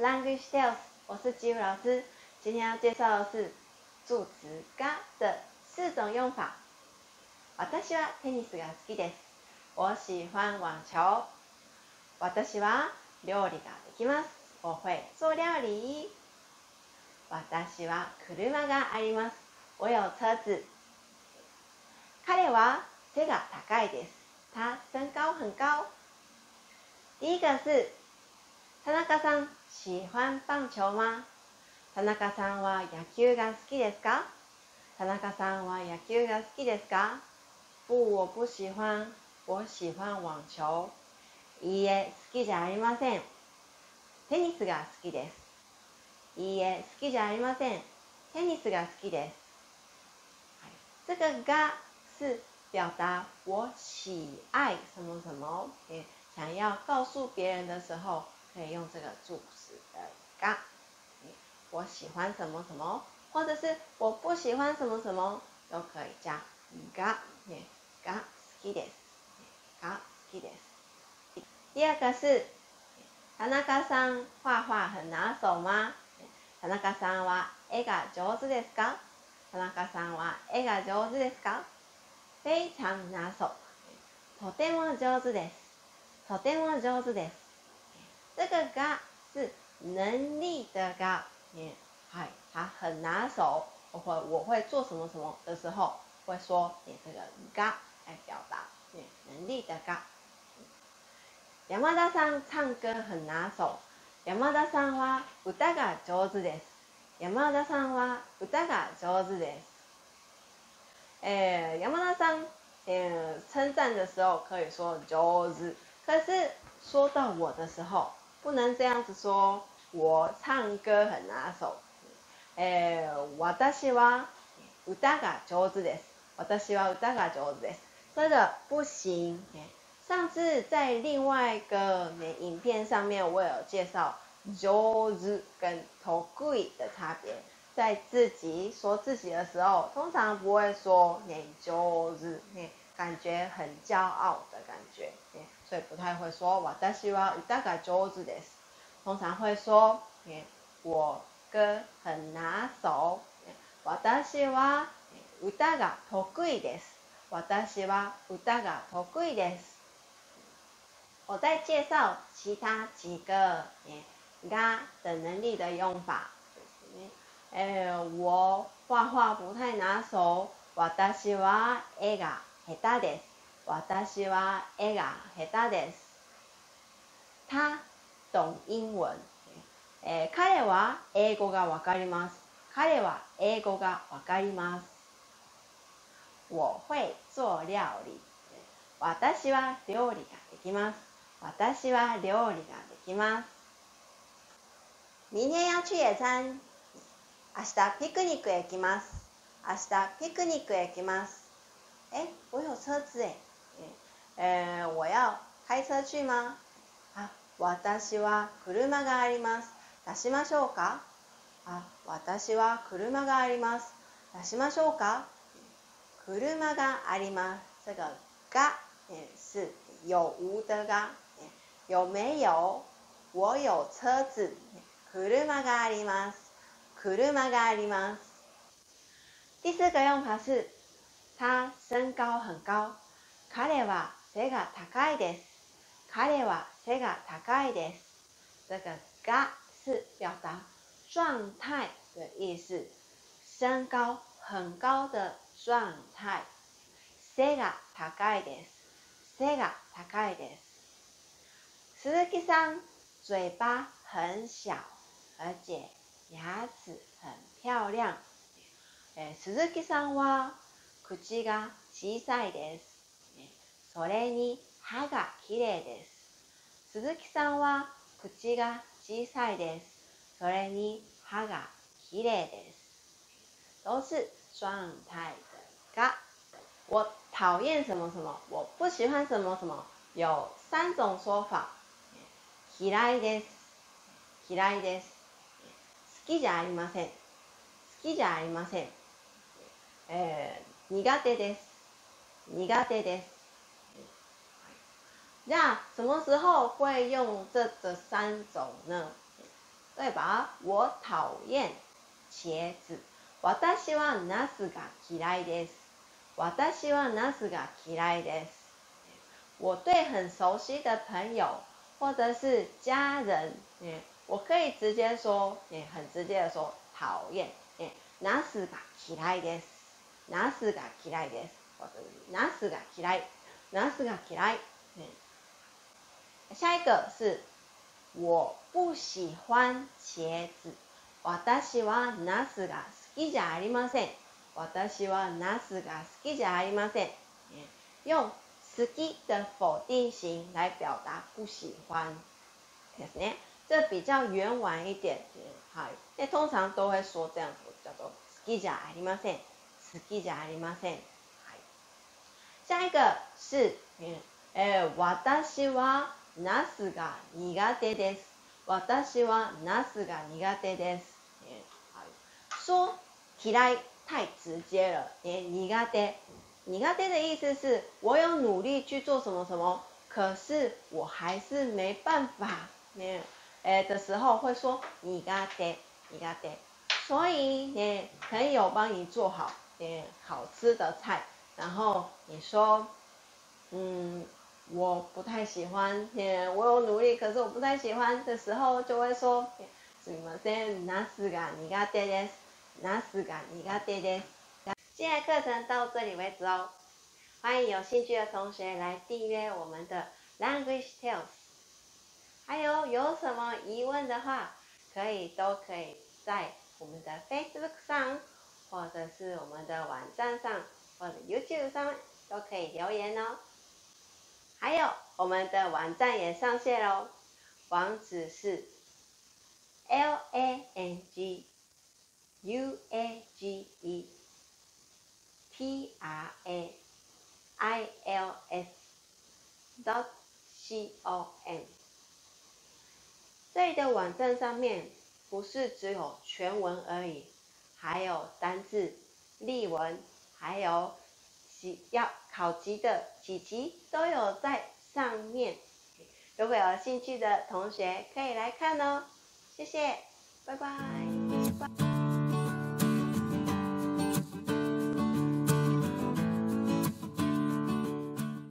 Language Tales，我是吉武老师。今天要介绍的是助词“が”的四种用法。私はテニスが好きです。我喜欢网球。私は料理ができます。我会做料理。私は車があります。我有车子。彼は背が高いです。他身高很高。第一个是田中さん喜欢棒球吗？田中さんは野球が好きですか？田中さんは野球が好きですか？不，我不喜欢。我喜欢网球。いいえ、好きじゃありません。テニスが好きです。いいえ、好きじゃありません。テニスが好きです。はい这个が是表达我喜爱什么什么，想要告诉别人的时候。可以用这个助词的が，我喜欢什么什么，或者是我不喜欢什么什么，都可以加が，が好きです，が好きです。第二个是田中さん画画很拿手吗？田中さんは絵が上手ですか？田中さんは絵が上手ですか？非常拿手，とても上手です。とても上手です。这个が是能力的が，也嗨，他很拿手，我会我会做什么什么的时候，会说你这个が来表达，能力的が。山田さん唱歌很拿手。山田さんは歌が上手です。山田さんは歌が上手です。え山田さん，嗯，称赞的时候可以说上手，可是说到我的时候。 不能这样子说，我唱歌很拿手。诶，私は歌が上手です。私は歌が上手です。这个不行。上次在另外一个影片上面，我有介绍上手跟得意的差别。在自己说自己的时候，通常不会说你上手，感觉很骄傲的感觉。 所以不太会说私は歌が上手です。通常会说，我歌很拿手。私は歌が得意です。私は歌が得意です。我再介绍其他几个が的能力的用法。え我画画不太拿手。私は絵が下手です。私は絵が下手です。他懂英文。えー、彼は英語がわかります。彼は英語がわかります。我会做料理。私は料理ができます。私は料理ができます。明天要去野餐。明日ピクニックへ行きます。明日ピクニックへ行きます。え、我有车子え。えー、我要開車去吗？あ、私は車があります。出しましょうか？あ、私は車があります。出しましょうか？車があります。这个が是有无的が。有没有？我有车子。車があります。車があります。第四个用法是，他身高很高。彼は背が高いです。彼は背が高いです。这个が是表达状态的意思，身高很高的状态。背が高いです。背が高いです。鈴木さん嘴巴很小，而且牙齿很漂亮。え鈴木さんは口が小さいです。それに歯がきれいです。鈴木さんは口が小さいです。それに歯がきれいです。都是状態的が。我讨厌什么什么，我不喜欢什么什么，有三种说法。嫌いです。嫌いです。好きじゃありません。好きじゃありません。えー、苦手です。苦手です。那什么时候会用这这三种呢？ 对吧？我讨厌茄子。私はナスが嫌いです。私はナスが嫌いです。我对很熟悉的朋友或者是家人，我可以直接说，很直接的说讨厌。ナスが嫌いです。ナスが嫌いです。或者ナスが嫌い。ナスが嫌い。 下一个是我不喜欢茄子。私はナスが好きじゃありません。私はナスが好きじゃありません。用好き的否定型来表达不喜欢。ですね。这比较圆婉一点。好，因为通常都会说这样子，叫做好きじゃありません。好きじゃありません。下一个是，え、私はナスが苦手です。私はナスが苦手です。说嫌い太直接了，苦手。苦手的意思是我有努力去做什么什么，可是我还是没办法。哎的时候会说苦手，苦手。所以呢，朋友帮你做好点好吃的菜，然后你说，嗯。我不太喜欢，我有努力，可是我不太喜欢的时候，就会说，什么先拿四个，你给他爹爹，拿四个，你给他爹爹。今天课程到这里为止哦，欢迎有兴趣的同学来订阅我们的 Language Tales。还有有什么疑问的话，可以都可以在我们的 Facebook 上，或者是我们的网站上，或者 YouTube 上都可以留言哦。还有我们的网站也上线喽，网址是 l a n g u a g e t r a i l s dot c o m。这里的网站上面不是只有全文而已，还有单字、例文，还有。要考级的几级都有在上面，如果有兴趣的同学可以来看哦。谢谢，拜拜。